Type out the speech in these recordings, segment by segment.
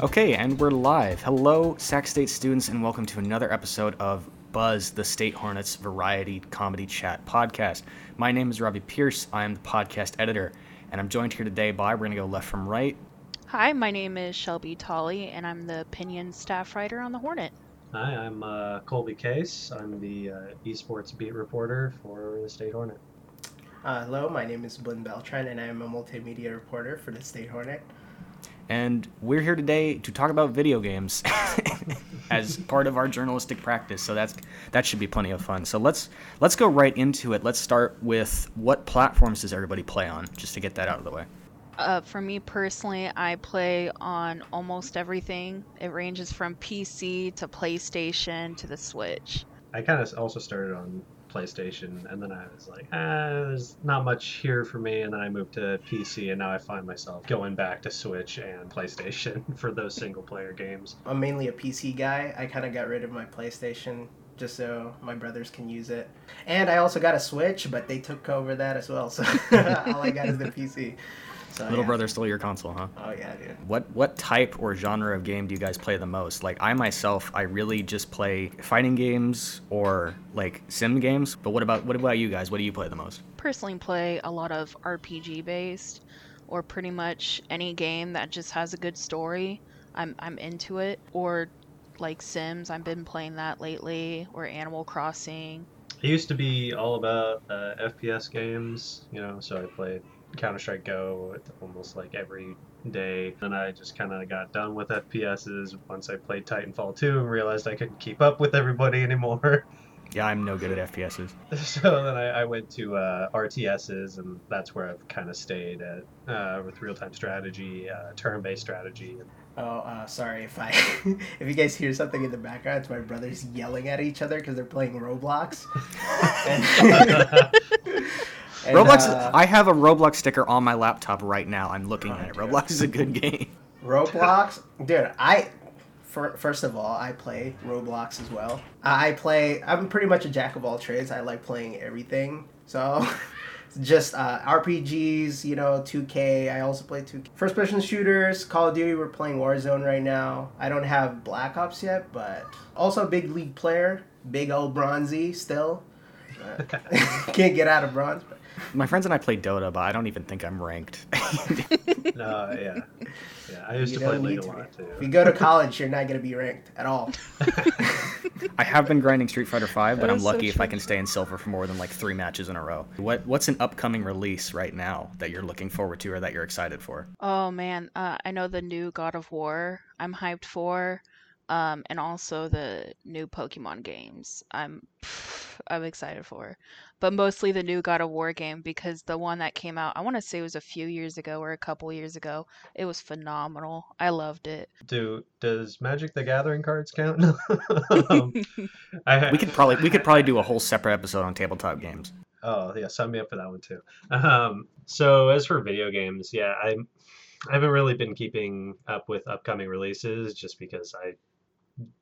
Okay, and we're live. Hello, Sac State students, and welcome to another episode of Buzz, the State Hornets Variety Comedy Chat podcast. My name is Robbie Pierce. I am the podcast editor, and I'm joined here today by, we're going to go left from right. Hi, my name is Shelby Tolley, and I'm the opinion staff writer on the Hornet. Hi, I'm uh, Colby Case. I'm the uh, esports beat reporter for the State Hornet. Uh, hello, my name is Blin Beltran, and I am a multimedia reporter for the State Hornet. And we're here today to talk about video games as part of our journalistic practice. So that's that should be plenty of fun. So let's let's go right into it. Let's start with what platforms does everybody play on, just to get that out of the way. Uh, for me personally, I play on almost everything. It ranges from PC to PlayStation to the Switch. I kind of also started on PlayStation, and then I was like, ah, there's not much here for me. And then I moved to PC, and now I find myself going back to Switch and PlayStation for those single player games. I'm mainly a PC guy. I kind of got rid of my PlayStation just so my brothers can use it. And I also got a Switch, but they took over that as well. So all I got is the PC. So, Little yeah. brother stole your console, huh? Oh yeah, dude. What what type or genre of game do you guys play the most? Like I myself, I really just play fighting games or like sim games. But what about what about you guys? What do you play the most? Personally, play a lot of RPG based, or pretty much any game that just has a good story. I'm I'm into it. Or like Sims, I've been playing that lately. Or Animal Crossing. I used to be all about uh, FPS games, you know, so I played Counter Strike Go almost like every day. And I just kind of got done with FPSs once I played Titanfall 2 and realized I couldn't keep up with everybody anymore. Yeah, I'm no good at FPSs. So then I, I went to uh, RTSs, and that's where I've kind of stayed at uh, with real time strategy, uh, turn based strategy. Oh, uh, sorry if I if you guys hear something in the background. It's my brothers yelling at each other because they're playing Roblox. and, and, Roblox. uh, I have a Roblox sticker on my laptop right now. I'm looking at it. dear. Roblox is a good game. Roblox, dude. I fir- first of all, I play Roblox as well. I play. I'm pretty much a jack of all trades. I like playing everything. So, just uh, RPGs. You know, 2K. I also play 2K. First person shooters. Call of Duty. We're playing Warzone right now. I don't have Black Ops yet, but also a big league player. Big old bronzy still. Can't get out of bronze. But My friends and I play Dota, but I don't even think I'm ranked. No, yeah. Yeah, I used you to play League need a lot too. If you go to college, you're not gonna be ranked at all. I have been grinding Street Fighter Five, but That I'm is so lucky if I can stay in silver for more than like three matches in a row. What What's an upcoming release right now that you're looking forward to or that you're excited for? Oh man, uh, I know the new God of War. I'm hyped for, um, and also the new Pokemon games. I'm I'm excited for, but mostly the new God of War game because the one that came out, I want to say it was a few years ago or a couple years ago. It was phenomenal. I loved it. Do does Magic the Gathering cards count? um, I, We could probably we could probably do a whole separate episode on tabletop games. Oh yeah, sign me up for that one too. Um, so as for video games, yeah, I'm I haven't really been keeping up with upcoming releases just because I,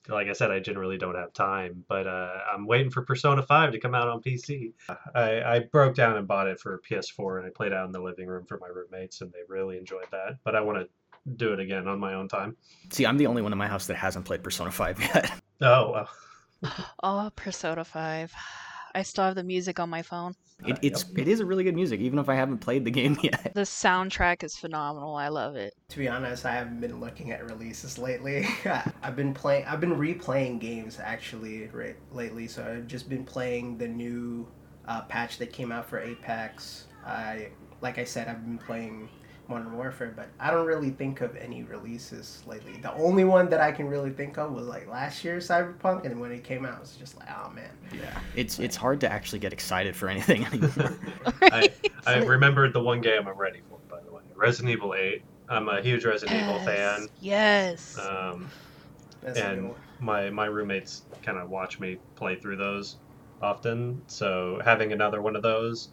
like I said, I generally don't have time. But uh, I'm waiting for Persona 5 to come out on PC. I, I broke down and bought it for PS4 and I played out in the living room for my roommates and they really enjoyed that. But I want to do it again on my own time. See, I'm the only one in my house that hasn't played Persona Five yet. Oh well. Oh, Persona 5. I still have the music on my phone. It, it's it is a really good music, even if I haven't played the game yet. The soundtrack is phenomenal. I love it. To be honest, I haven't been looking at releases lately. I've been playing. I've been replaying games actually right lately. So I've just been playing the new uh, patch that came out for Apex. I like I said, I've been playing Modern Warfare, but I don't really think of any releases lately. The only one that I can really think of was like last year's Cyberpunk, and when it came out, it was just like, oh man. Yeah, it's it's hard to actually get excited for anything anymore. I, I remembered the one game I'm ready for, by the way. Resident Evil 8. I'm a huge Resident Evil fan. Yes. Um, That's and my my roommates kind of watch me play through those often. So having another one of those,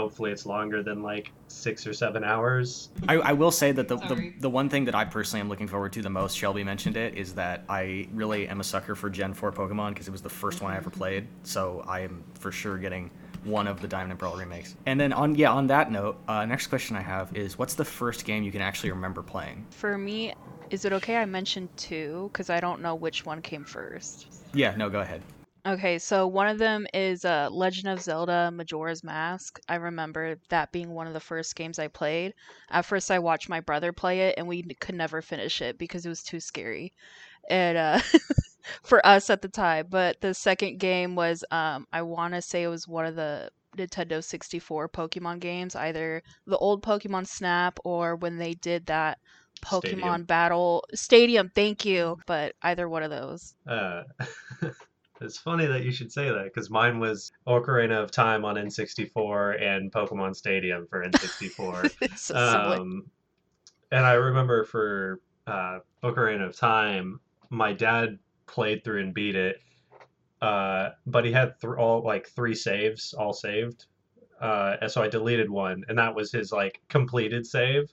hopefully it's longer than like six or seven hours. I, I will say that the, the the one thing that I personally am looking forward to the most, Shelby mentioned it, is that I really am a sucker for Gen 4 Pokemon because it was the first one I ever played. So I am for sure getting one of the Diamond and Pearl remakes. And then on yeah, on that note, uh, next question I have is what's the first game you can actually remember playing? For me, Is it okay I mentioned two? Because I don't know which one came first. Yeah, no, go ahead. Okay, so one of them is uh, Legend of Zelda Majora's Mask. I remember that being one of the first games I played. At first, I watched my brother play it, and we could never finish it because it was too scary. And uh, for us at the time. But the second game was, um, I want to say it was one of the Nintendo 64 Pokemon games, either the old Pokemon Snap or when they did that Pokemon Stadium. Battle Stadium. Thank you. But either one of those. Uh, it's funny that you should say that because mine was Ocarina of Time on N64 and Pokemon Stadium for N64. So um, and I remember for uh, Ocarina of Time, my dad played through and beat it, uh, but he had th- all like three saves, all saved. Uh, and so I deleted one, and that was his like completed save.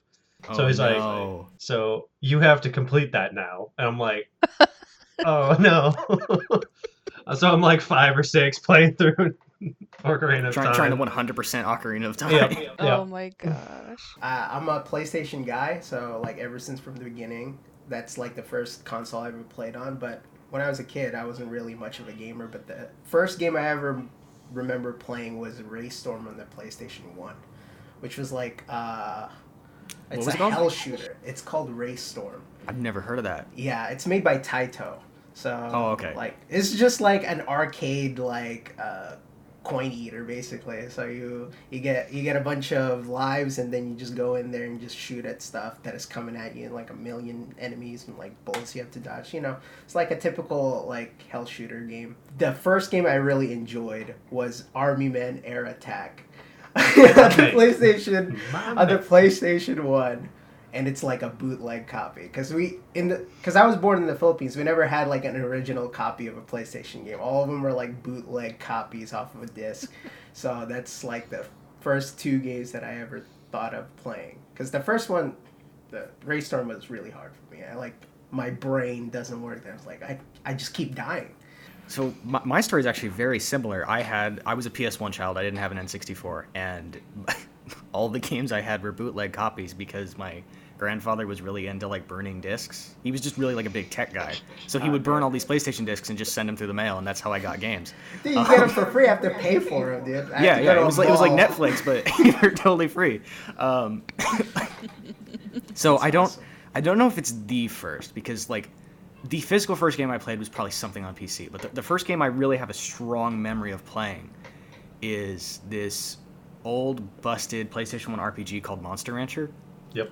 So Oh, he's like- no. So you have to complete that now. And I'm like, oh no. so I'm like five or six playing through Ocarina of Try, Time. trying to 100% Ocarina of Time. Yeah, yeah. Oh my gosh. Uh, I'm a PlayStation guy, so like ever since from the beginning, that's like the first console I ever played on. But when I was a kid, I wasn't really much of a gamer. But the first game I ever remember playing was RayStorm on the PlayStation One, which was like uh, it's was a it hell shooter. It's called RayStorm. I've never heard of that. Yeah, it's made by Taito. So Oh, okay. Like it's just like an arcade like uh coin eater basically. So you you get you get a bunch of lives and then you just go in there and just shoot at stuff that is coming at you like a million enemies and like bullets you have to dodge. You know, it's like a typical like hell shooter game. The first game I really enjoyed was Army Men Air Attack. on the PlayStation on the. PlayStation One, and it's like a bootleg copy. Because we in the because I was born in the Philippines, we never had like an original copy of a PlayStation game. All of them were like bootleg copies off of a disc. so that's like the first two games that I ever thought of playing. Because the first one, the RayStorm was really hard for me. I like my brain doesn't work. There, I was like I I just keep dying. So my, my story is actually very similar. I had I was a PS1 child. I didn't have an N64, and all the games I had were bootleg copies because my grandfather was really into like burning discs. He was just really like a big tech guy, so he would burn all these PlayStation discs and just send them through the mail, and that's how I got games. Dude, you get them for free. I have to pay for them, dude. I have yeah, to yeah, it was like it was like. Netflix, but you're totally free. Um, so I don't awesome. I don't know if it's the first because like the physical first game I played was probably something on PC, but the, the first game I really have a strong memory of playing is this old busted PlayStation One RPG called Monster Rancher. Yep.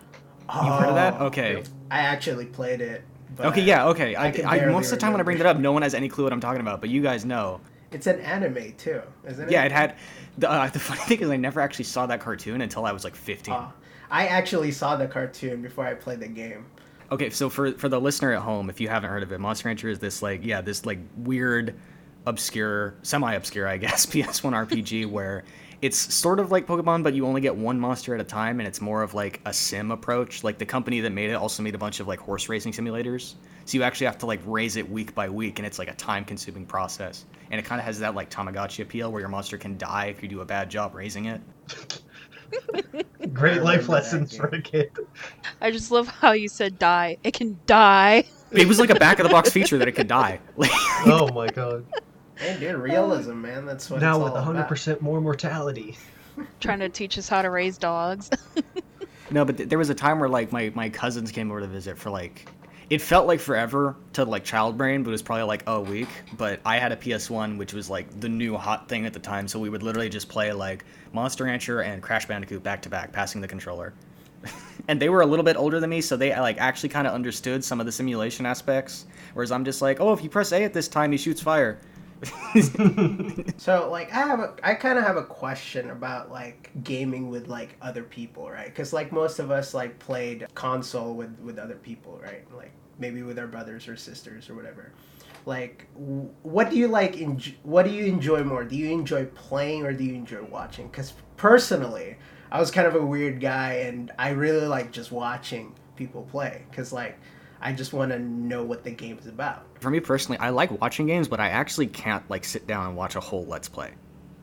You've heard of that? Oh, Okay. I actually played it. But Okay, yeah, okay. I, I can I, most of the time when I bring that up, no one has any clue what I'm talking about, but you guys know. It's an anime too, isn't it? Yeah, it had. The, uh, the funny thing is, I never actually saw that cartoon until I was like 15. Oh, I actually saw the cartoon before I played the game. Okay, so for for the listener at home, if you haven't heard of it, Monster Rancher is this like yeah, this like weird, obscure, semi-obscure, I guess, PS1 RPG where it's sort of like Pokemon, but you only get one monster at a time, and it's more of like a sim approach. Like the company that made it also made a bunch of like horse racing simulators, so you actually have to like raise it week by week, and it's like a time-consuming process. And it kind of has that like Tamagotchi appeal where your monster can die if you do a bad job raising it. Great life lessons for a kid. I just love how you said die. It can die. It was like a back of the box feature that it could die. Like, Oh my god. And dude, oh. realism, man. That's what now it's with all about. 100% more mortality. Trying to teach us how to raise dogs. No, but th- there was a time where like my, my cousins came over to visit for like it felt like forever to like child brain, but it was probably like a week. But I had a PS1, which was like the new hot thing at the time, so we would literally just play like Monster Rancher and Crash Bandicoot back to back, passing the controller. and they were a little bit older than me, so they like actually kind of understood some of the simulation aspects. Whereas I'm just like, oh, if you press A at this time, he shoots fire. So like I have a I kind of have a question about like gaming with like other people, right? Cuz like most of us like played console with with other people, right? Like maybe with our brothers or sisters or whatever. Like what do you like enj- what do you enjoy more? Do you enjoy playing or do you enjoy watching? Cuz personally, I was kind of a weird guy and I really like just watching people play cuz like I just want to know what the game is about. For me personally, I like watching games, but I actually can't like sit down and watch a whole Let's Play.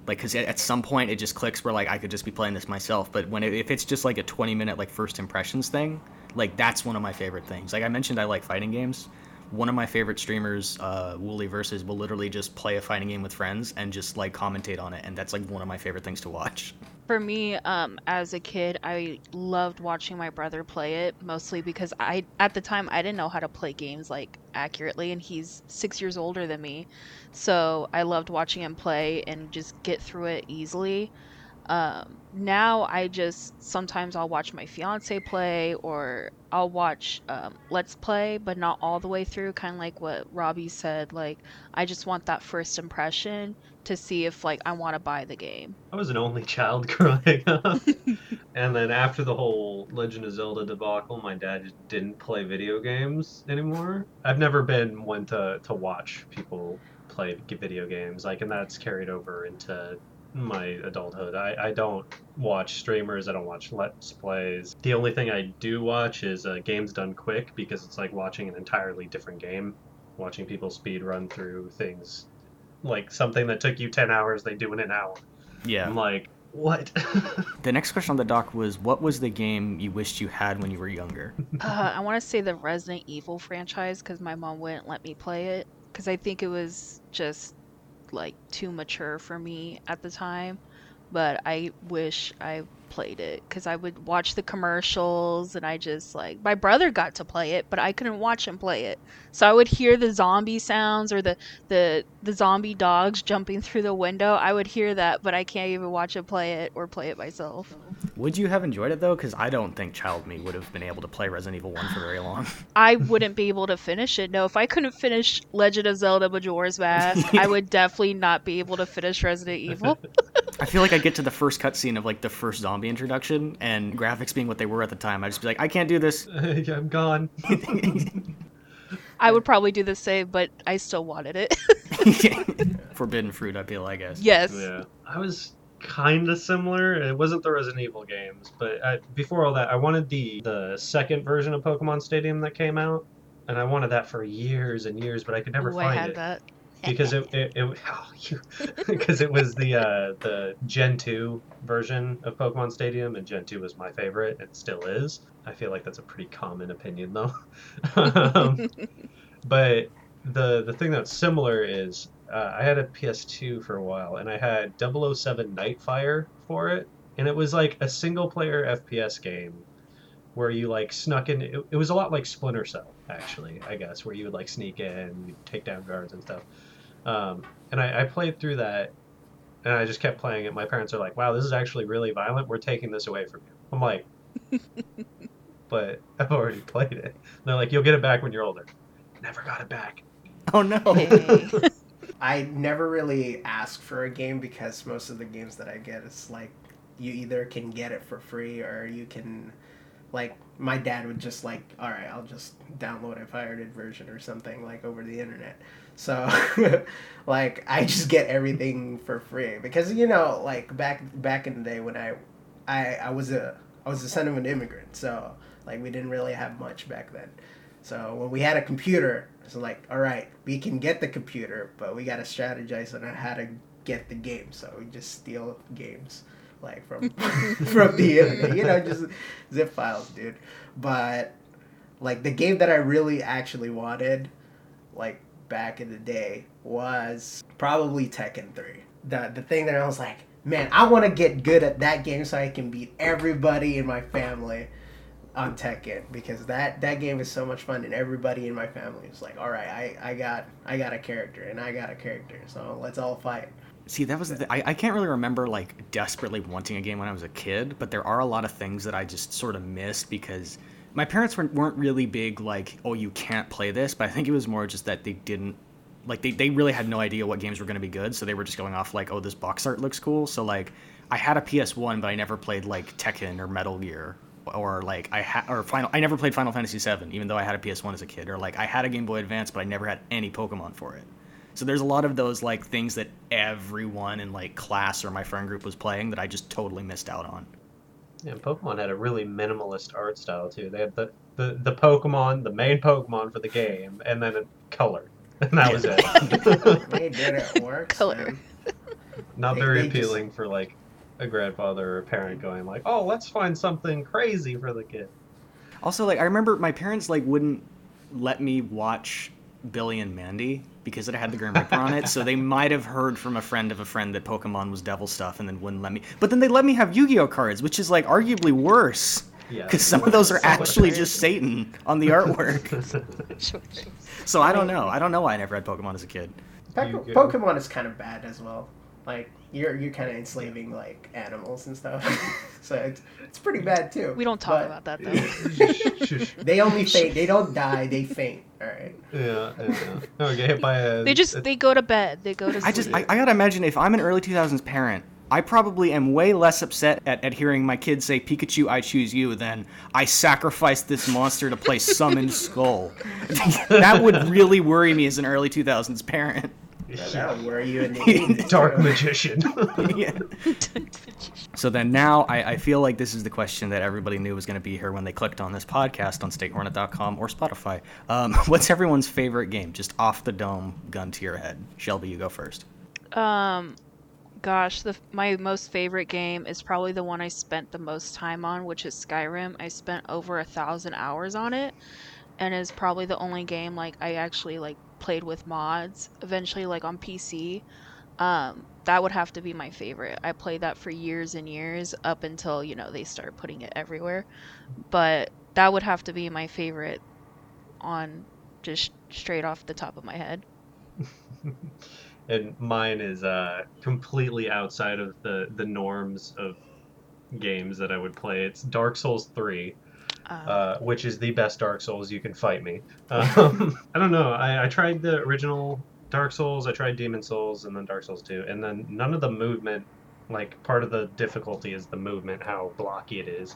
Like, cause at some point it just clicks where like I could just be playing this myself. But when it, if it's just like a 20 minute like first impressions thing, like that's one of my favorite things. Like I mentioned, I like fighting games. One of my favorite streamers, uh, WoolieVersus, will literally just play a fighting game with friends and just like commentate on it, and that's like one of my favorite things to watch. For me, um, as a kid, I loved watching my brother play it, mostly because I, at the time, I didn't know how to play games like accurately, and he's six years older than me, so I loved watching him play and just get through it easily. Um, now I just sometimes I'll watch my fiance play or I'll watch um, Let's Play, but not all the way through. Kind of like what Robbie said. Like I just want that first impression to see if like I want to buy the game. I was an only child growing up, and then after the whole Legend of Zelda debacle, my dad just didn't play video games anymore. I've never been one to to watch people play video games, like, and that's carried over into my adulthood. I, I don't watch streamers. I don't watch let's plays. The only thing I do watch is uh, games done quick because it's like watching an entirely different game. Watching people speed run through things, like something that took you ten hours, they do in an hour. Yeah. I'm like, what? The next question on the doc was, what was the game you wished you had when you were younger? Uh, I want to say the Resident Evil franchise because my mom wouldn't let me play it because I think it was just like too mature for me at the time. But I wish I played it because I would watch the commercials and I just like my brother got to play it, but I couldn't watch him play it. So I would hear the zombie sounds or the the the zombie dogs jumping through the window. I would hear that, but I can't even watch him play it or play it myself. Oh. Would you have enjoyed it though? Because I don't think Child Me would have been able to play Resident Evil 1 for very long. I wouldn't be able to finish it. No, if I couldn't finish Legend of Zelda Majora's Mask, I would definitely not be able to finish Resident Evil. I feel like I get to the first cutscene of like the first zombie introduction, and graphics being what they were at the time, I'd just be like, I can't do this. I'm gone. I would probably do the same, but I still wanted it. Forbidden fruit, I feel, I guess. yes. Yeah, I was kind of similar. It wasn't the Resident Evil games, but I, before all that, I wanted the the second version of Pokemon Stadium that came out, and I wanted that for years and years, but I could never Ooh, find it that. because it it, it oh, you, because it was the uh, the Gen two version of Pokemon Stadium, and Gen two was my favorite. It still is. I feel like that's a pretty common opinion though. um, but the the thing that's similar is uh, I had a PS2 for a while, and I had 007 Nightfire for it, and it was like a single player FPS game where you like snuck in. It, it was a lot like Splinter Cell, actually, I guess, where you would like sneak in, take down guards and stuff. Um, and I, I played through that, and I just kept playing it. My parents are like, "Wow, this is actually really violent. We're taking this away from you." I'm like, "But I've already played it." And they're like, "You'll get it back when you're older." Never got it back. Oh no. I never really ask for a game because most of the games that I get is like you either can get it for free or you can like my dad would just like all right I'll just download a pirated version or something like over the internet. So like I just get everything for free because you know like back back in the day when I I I was a I was the son of an immigrant so like we didn't really have much back then. So when we had a computer, it's like, all right, we can get the computer, but we got to strategize on how to get the game. So we just steal games, like from from the internet, you know, just zip files, dude. But like the game that I really actually wanted, like back in the day, was probably Tekken Three. The the thing that I was like, man, I want to get good at that game so I can beat everybody in my family on Tekken because that that game is so much fun and everybody in my family is like, all right, I, I got I got a character and I got a character, so let's all fight. See, that was the I, I can't really remember like desperately wanting a game when I was a kid, but there are a lot of things that I just sort of missed because my parents weren't, weren't really big like, oh, you can't play this, but I think it was more just that they didn't like they, they really had no idea what games were going to be good, so they were just going off like, oh, this box art looks cool. So like I had a PS1, but I never played like Tekken or Metal Gear or like I had or Final I never played Final Fantasy 7 even though I had a PS1 as a kid or like I had a Game Boy Advance but I never had any Pokemon for it. So there's a lot of those like things that everyone in like class or my friend group was playing that I just totally missed out on. Yeah, Pokemon had a really minimalist art style too. They had the, the, the Pokemon, the main Pokemon for the game, and then a color. And that was it. they did it works. Color. man. Not They- very they just- appealing for like a grandfather or a parent going like, "Oh, let's find something crazy for the kid." Also, like I remember my parents like wouldn't let me watch Billy and Mandy because it had the Grim Reaper on it. So they might have heard from a friend of a friend that Pokemon was devil stuff, and then wouldn't let me. But then they let me have Yu-Gi-Oh cards, which is like arguably worse Yeah. because some of those are So actually worse. just Satan on the artwork. So I don't know. I don't know why I never had Pokemon as a kid. Poke- Pokemon is kind of bad as well. Like you're you're kind of enslaving like animals and stuff, so it's it's pretty bad too. We don't talk But about that though. Shush, shush. They only faint. They don't die. They faint. All right. yeah, yeah. Oh, get hit by a. They just a- they go to bed. They go to sleep. I just I, I gotta imagine if I'm an early 2000s parent. I probably am way less upset at, at hearing my kids say Pikachu, I choose you than I sacrificed this monster to play Summon Skull. that would really worry me as an early 2000s parent. That- That'll worry you in the Dark magician. yeah. So then now I, I feel like this is the question that everybody knew was going to be here when they clicked on this podcast on statehornet.com or Spotify. Um, what's everyone's favorite game? Just off the dome, gun to your head. Shelby, you go first. Um, gosh, the my most favorite game is probably the one I spent the most time on, which is Skyrim. I spent over a thousand hours on it, and is probably the only game like I actually like played with mods eventually like on PC. Um, that would have to be my favorite. I played that for years and years up until, you know, they started putting it everywhere. But that would have to be my favorite on just straight off the top of my head. and mine is uh, completely outside of the the norms of games that I would play. It's Dark Souls 3. Uh, uh, which is the best Dark Souls you can fight me. Um, I don't know. I, I tried the original Dark Souls, I tried Demon's Souls, and then Dark Souls 2, and then none of the movement, like, part of the difficulty is the movement, how blocky it is.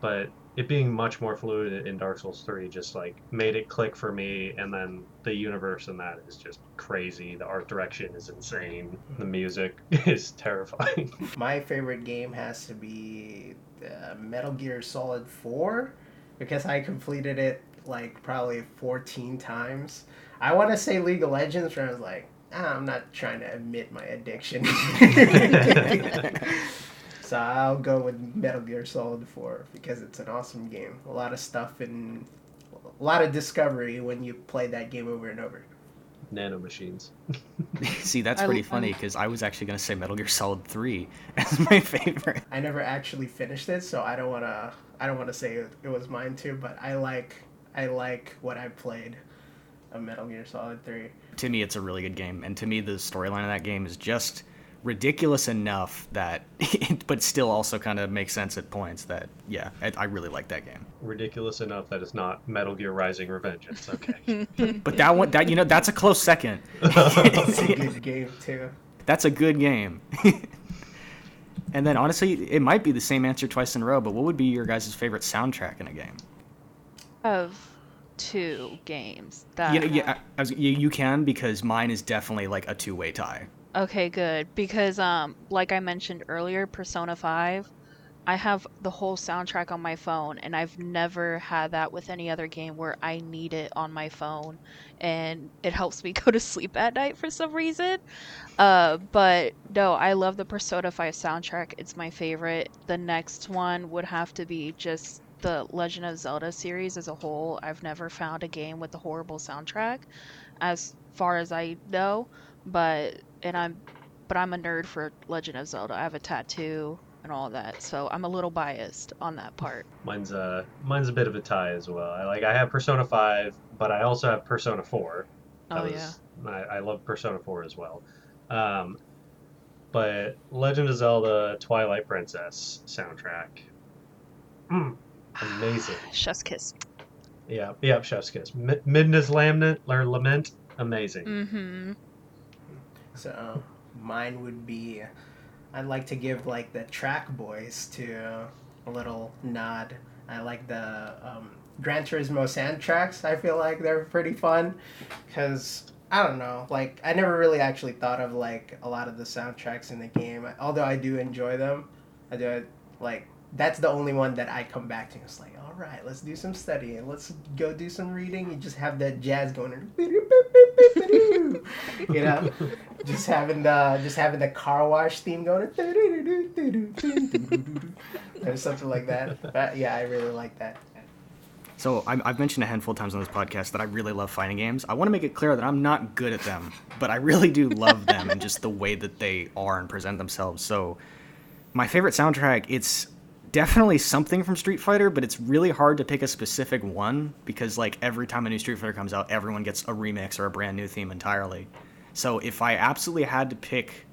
But it being much more fluid in Dark Souls 3 just like made it click for me and then the universe in that is just crazy. The art direction is insane. The music is terrifying. My favorite game has to be uh, Metal Gear Solid 4 because I completed it like probably 14 times. I want to say League of Legends, but I was like, ah, I'm not trying to admit my addiction. so I'll go with Metal Gear Solid 4 because it's an awesome game. A lot of stuff and a lot of discovery when you play that game over and over. Nanomachines. See, that's pretty I'm- funny because I was actually going to say Metal Gear Solid 3 as my favorite. I never actually finished it, so I don't want to. I don't want to say it, it was mine too, but I like. I like what I played of Metal Gear Solid Three. To me, it's a really good game. And to me, the storyline of that game is just ridiculous enough that, but still also kind of makes sense at points that, yeah, I, I really like that game. Ridiculous enough that it's not Metal Gear Rising Revengeance. Okay. But that one, that, you know, that's a close second. that's a good game too. That's a good game. and then honestly, it might be the same answer twice in a row, but what would be your guys' favorite soundtrack in a game? of two games that You know, yeah, I- I was, you, you can because mine is definitely like a two-way tie. Okay good because um like i mentioned earlier persona 5 i have the whole soundtrack on my phone and i've never had that with any other game where i need it on my phone and it helps me go to sleep at night for some reason. Uh but no i love the persona 5 soundtrack it's my favorite. The next one would have to be just the legend of zelda series as a whole. I've never found a game with a horrible soundtrack as far as i know but and i'm but i'm a nerd for legend of zelda i have a tattoo and all that so i'm a little biased on that part Mine's a mine's a bit of a tie as well. I like I have Persona Five, but I also have Persona Four. That oh yeah I, I love Persona Four as well. Um, but Legend of Zelda Twilight Princess soundtrack, mm, amazing. chef's kiss Yeah, yeah, Chef's Kiss. Mi- Midna's Lament or Lament, amazing. mm-hmm So mine would be. I'd like to give like the Track Boys to a little nod. I like the um, Gran Turismo soundtracks. I feel like they're pretty fun because I don't know. Like I never really actually thought of like a lot of the soundtracks in the game. Although I do enjoy them, I do like that's the only one that I come back to. It's like, all right, let's do some studying. Let's go do some reading. You just have that jazz going. You know, just having the just having the car wash theme going. Or something like that. But yeah, I really like that. So I'm, I've mentioned a handful of times on this podcast that I really love fighting games. I want to make it clear that I'm not good at them, but I really do love them and just the way that they are and present themselves. So my favorite soundtrack, it's definitely something from Street Fighter, but it's really hard to pick a specific one because like every time a new Street Fighter comes out, everyone gets a remix or a brand new theme entirely. So if I absolutely had to pick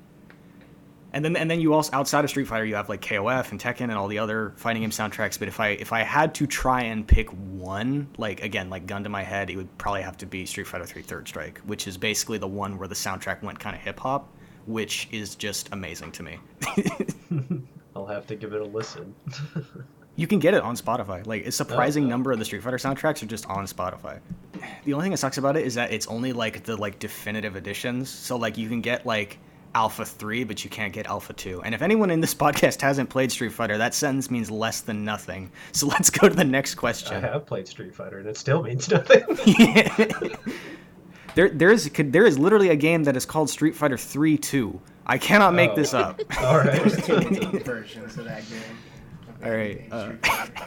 and then and then you also outside of Street Fighter you have like KOF and Tekken and all the other fighting game soundtracks. But if I if I had to try and pick one, like again like gun to my head, it would probably have to be Street Fighter 3 Third Strike, which is basically the one where the soundtrack went kind of hip hop, which is just amazing to me. I'll have to give it a listen. you can get it on Spotify. Like a surprising oh. number of the Street Fighter soundtracks are just on Spotify. The only thing that sucks about it is that it's only like the like definitive editions. So like you can get like Alpha 3, but you can't get Alpha 2. And if anyone in this podcast hasn't played Street Fighter, that sentence means less than nothing. So let's go to the next question. I have played Street Fighter and it still means nothing. there, there is could- there is literally a game that is called Street Fighter 3 2. I cannot make Oh. this up. All There's right. too many versions of that game. of All right, uh,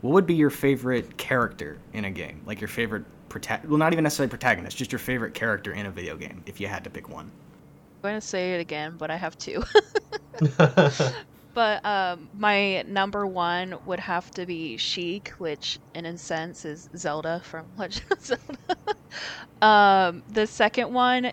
What would be your favorite character in a game? Like your favorite prota- well, not even necessarily protagonist, just your favorite character in a video game if you had to pick one. I'm gonna say it again, but I have two. But um, my number one would have to be Sheik, which in a sense is Zelda from Legend of Zelda. um, the second one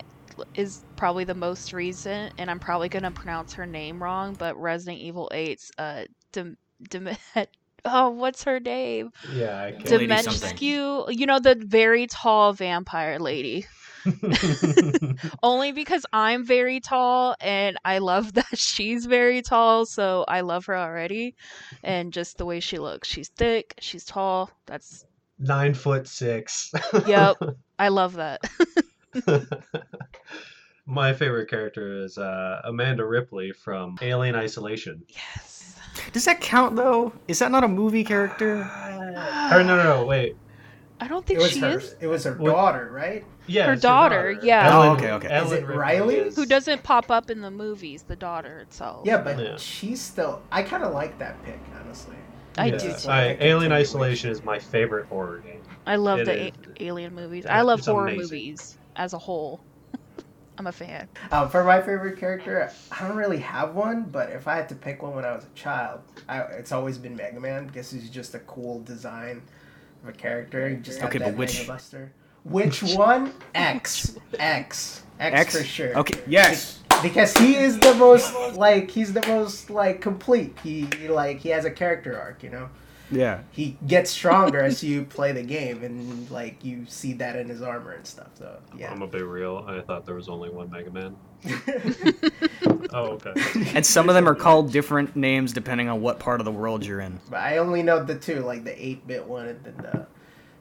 is probably the most recent, and I'm probably gonna pronounce her name wrong, but Resident Evil 8's uh, Dim- Dim- oh, what's her name? yeah, I Lady can. something. Dimensiu, you know the very tall vampire lady. Only because I'm very tall and I love that she's very tall, so I love her already. And just the way she looks. She's thick, she's tall. That's Nine foot six. yep. I love that. My favorite character is uh, Amanda Ripley from Alien Isolation. yes. Does that count though? Is that not a movie character? Or no, no, no, wait. I don't It think was she her. is. It was her What? daughter, right? Yeah, Her it's daughter, yeah. Oh, okay, okay. Ellen Is it Ripley Riley? is- Who doesn't pop up in the movies, the daughter itself. Yeah, but Yeah. she's still. I kind of like that pick, honestly. I Yeah. do It's too. like I, a Alien. Isolation is my favorite horror game. I love It the a- alien movies. Yeah, I love horror amazing. movies as a whole. I'm a fan. Um, for my favorite character, I don't really have one, but if I had to pick one when I was a child, I, it's always been Mega Man because he's just a cool design of a character. You just Okay, but which- Buster. Which one? X. X. X. X for sure. Okay, yes. Because he is the most like he's the most like complete. He he, like he has a character arc, you know. Yeah. He gets stronger as you play the game, and like you see that in his armor and stuff. So yeah. I'm a bit real. I thought there was only one Mega Man. Oh, okay. And some of them are called different names depending on what part of the world you're in. But I only know the two, like the eight bit one and then the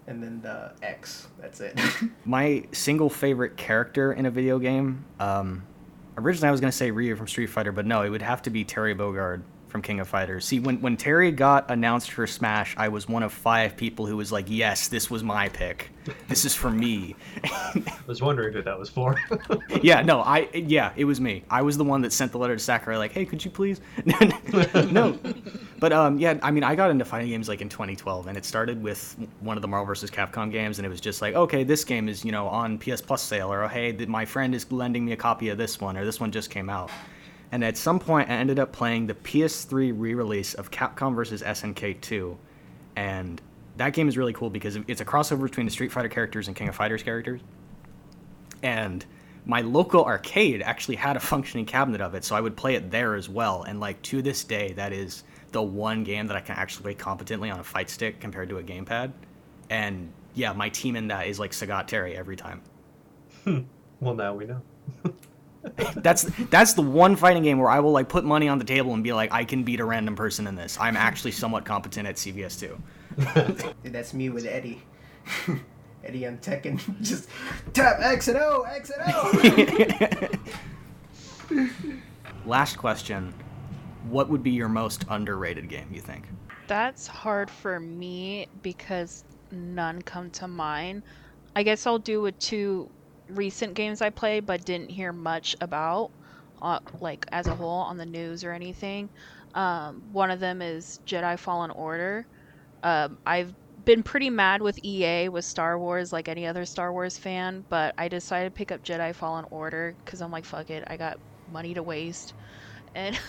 and then the X. That's it. My single favorite character in a video game, um, originally I was going to say Ryu from Street Fighter, but no, it would have to be Terry Bogard from King of Fighters. See, when, when Terry got announced for Smash, I was one of five people who was like, yes, this was my pick. This is for me. I was wondering who that was for. yeah, no, I yeah, it was me. I was the one that sent the letter to Sakurai like, "Hey, could you please?" no, but um, yeah, I mean, I got into fighting games like in 2012, and it started with one of the Marvel vs. Capcom games, and it was just like, okay, this game is you know on PS Plus sale, or hey, my friend is lending me a copy of this one, or this one just came out. And at some point, I ended up playing the PS3 re-release of Capcom vs. SNK 2, and that game is really cool because it's a crossover between the Street Fighter characters and King of Fighters characters. And my local arcade actually had a functioning cabinet of it so i would play it there as well. And like to this day that is the one game that i can actually play competently on a fight stick compared to a gamepad. And yeah my team in that is like sagat terry every time. Hmm. Well, now we know. that's that's the one fighting game where i will like put money on the table and be like i can beat a random person in this i'm actually somewhat competent at cvs2 Dude, that's me with Eddie. Eddie on Tekken, just tap X and O, X and O. last question what would be your most underrated game you think That's hard for me because none come to mind. I guess I'll do with two recent games I played but didn't hear much about, uh, like as a whole on the news or anything. Um, one of them is Jedi Fallen Order. Um, I've been pretty mad with EA with Star Wars, like any other Star Wars fan, but I decided to pick up Jedi Fallen Order because I'm like, fuck it, I got money to waste. And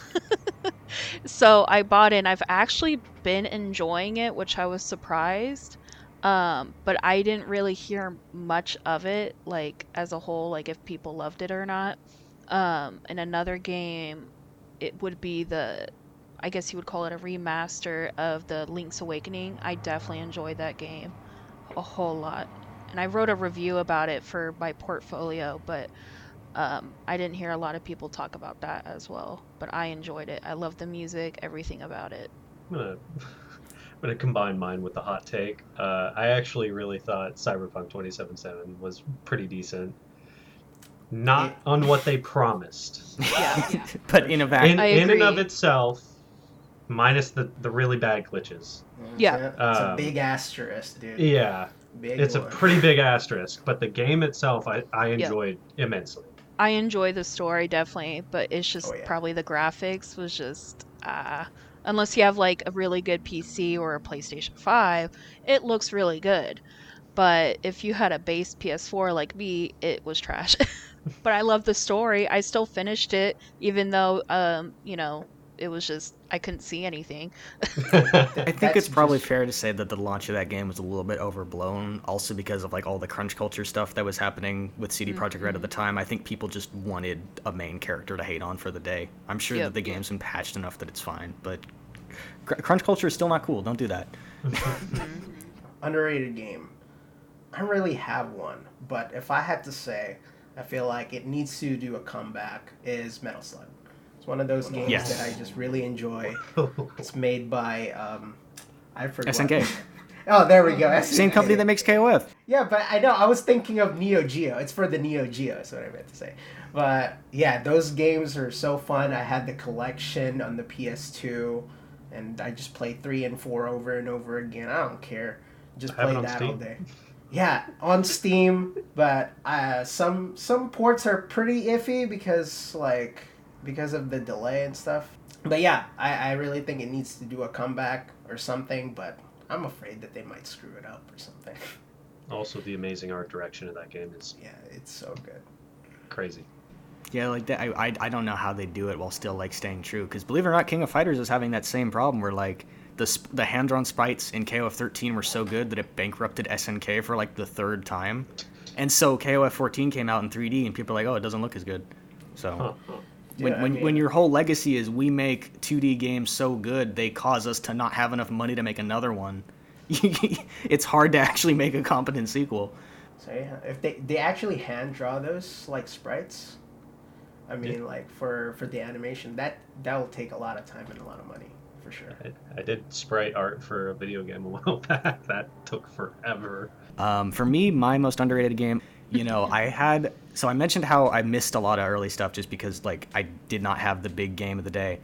so I bought it, and I've actually been enjoying it, which I was surprised. Um, but I didn't really hear much of it, like as a whole, like if people loved it or not. Um, and another game, it would be the I guess you would call it a remaster of the Link's Awakening. I definitely enjoyed that game a whole lot. And I wrote a review about it for my portfolio, but um, I didn't hear a lot of people talk about that as well. But I enjoyed it. I love the music, everything about it. I'm gonna, I'm gonna combine mine with the hot take. Uh, I actually really thought Cyberpunk 2077 was pretty decent. Not on what they promised. Yeah. Yeah. but in a vacuum. In, in and of itself, minus the, the really bad glitches. Yeah. It's a, it's a Um, big asterisk, dude. Yeah, Big it's a pretty big asterisk, but the game itself I, I Yeah. enjoyed immensely. I enjoy the story definitely, but it's just Oh, yeah. probably the graphics was just uh unless you have like a really good PC or a PlayStation 5, it looks really good. But if you had a base PS4 like me, it was trash. but I love the story. I still finished it even though um, you know, it was just I couldn't see anything. I think it's probably just- fair to say that the launch of that game was a little bit overblown, also because of like all the crunch culture stuff that was happening with CD Projekt Red at the mm-hmm. time. I think people just wanted a main character to hate on for the day. I'm sure Yep. that the game's been patched enough that it's fine, but cr- crunch culture is still not cool. Don't do that. Mm-hmm. underrated game. I don't really have one, but if I had to say, I feel like it needs to do a comeback. Is Metal Slug? It's one of those games Yes. that I just really enjoy. It's made by um, I forgot. SNK. Oh, there we go. Same company that makes KOF. Yeah, but I know I was thinking of Neo Geo. It's for the Neo Geo, is what I meant to say. But yeah, those games are so fun. I had the collection on the PS2, and I just played three and four over and over again. I don't care. Just I have it play on that all day. Yeah, on Steam, but uh, some some ports are pretty iffy because like because of the delay and stuff. But yeah, I, I really think it needs to do a comeback or something. But I'm afraid that they might screw it up or something. also, the amazing art direction of that game is Yeah, it's so good. crazy. Yeah, like that. I, I, I don't know how they do it while still like staying true. Because believe it or not, King of Fighters is having that same problem where like the sp- the hand drawn sprites in KOF 13 were so good that it bankrupted SNK for like the third time, and so KOF 14 came out in 3D and people are like, oh, it doesn't look as good. So Huh, huh. When Yeah, I when, mean- when your whole legacy is we make 2D games so good they cause us to not have enough money to make another one, it's hard to actually make a competent sequel. So yeah, if they they actually hand draw those like sprites, I mean like for for the animation that that will take a lot of time and a lot of money for sure. I, I did sprite art for a video game a while back. That took forever. Um, for me, my most underrated game, you know, I had so I mentioned how I missed a lot of early stuff just because like I did not have the big game of the day.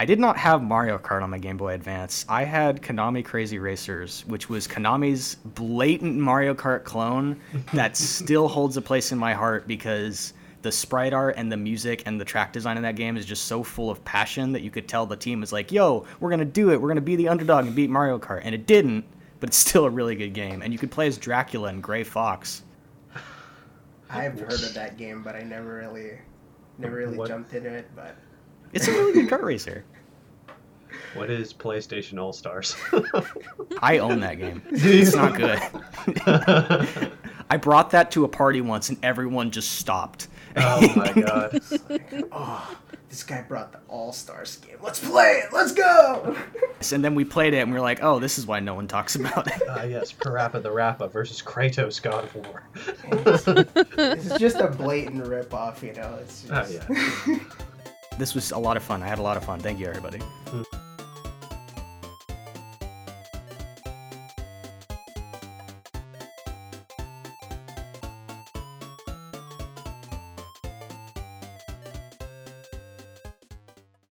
I did not have Mario Kart on my Game Boy Advance. I had Konami Crazy Racers, which was Konami's blatant Mario Kart clone that still holds a place in my heart because the sprite art and the music and the track design in that game is just so full of passion that you could tell the team was like, "Yo, we're gonna do it. We're gonna be the underdog and beat Mario Kart," and it didn't. But it's still a really good game, and you could play as Dracula and Gray Fox. I've heard of that game, but I never really never really What- jumped into it. But It's a really good kart racer. What is PlayStation All Stars? I own that game. It's not good. I brought that to a party once, and everyone just stopped. oh my god. oh, this guy brought the All Stars game. Let's play it. Let's go. And then we played it, and we were like, "Oh, this is why no one talks about it." Ah yes, Parappa the Rappa versus Kratos God of War. it's just a blatant rip off, you know. It's Oh just, yeah. This was a lot of fun. I had a lot of fun. Thank you, everybody.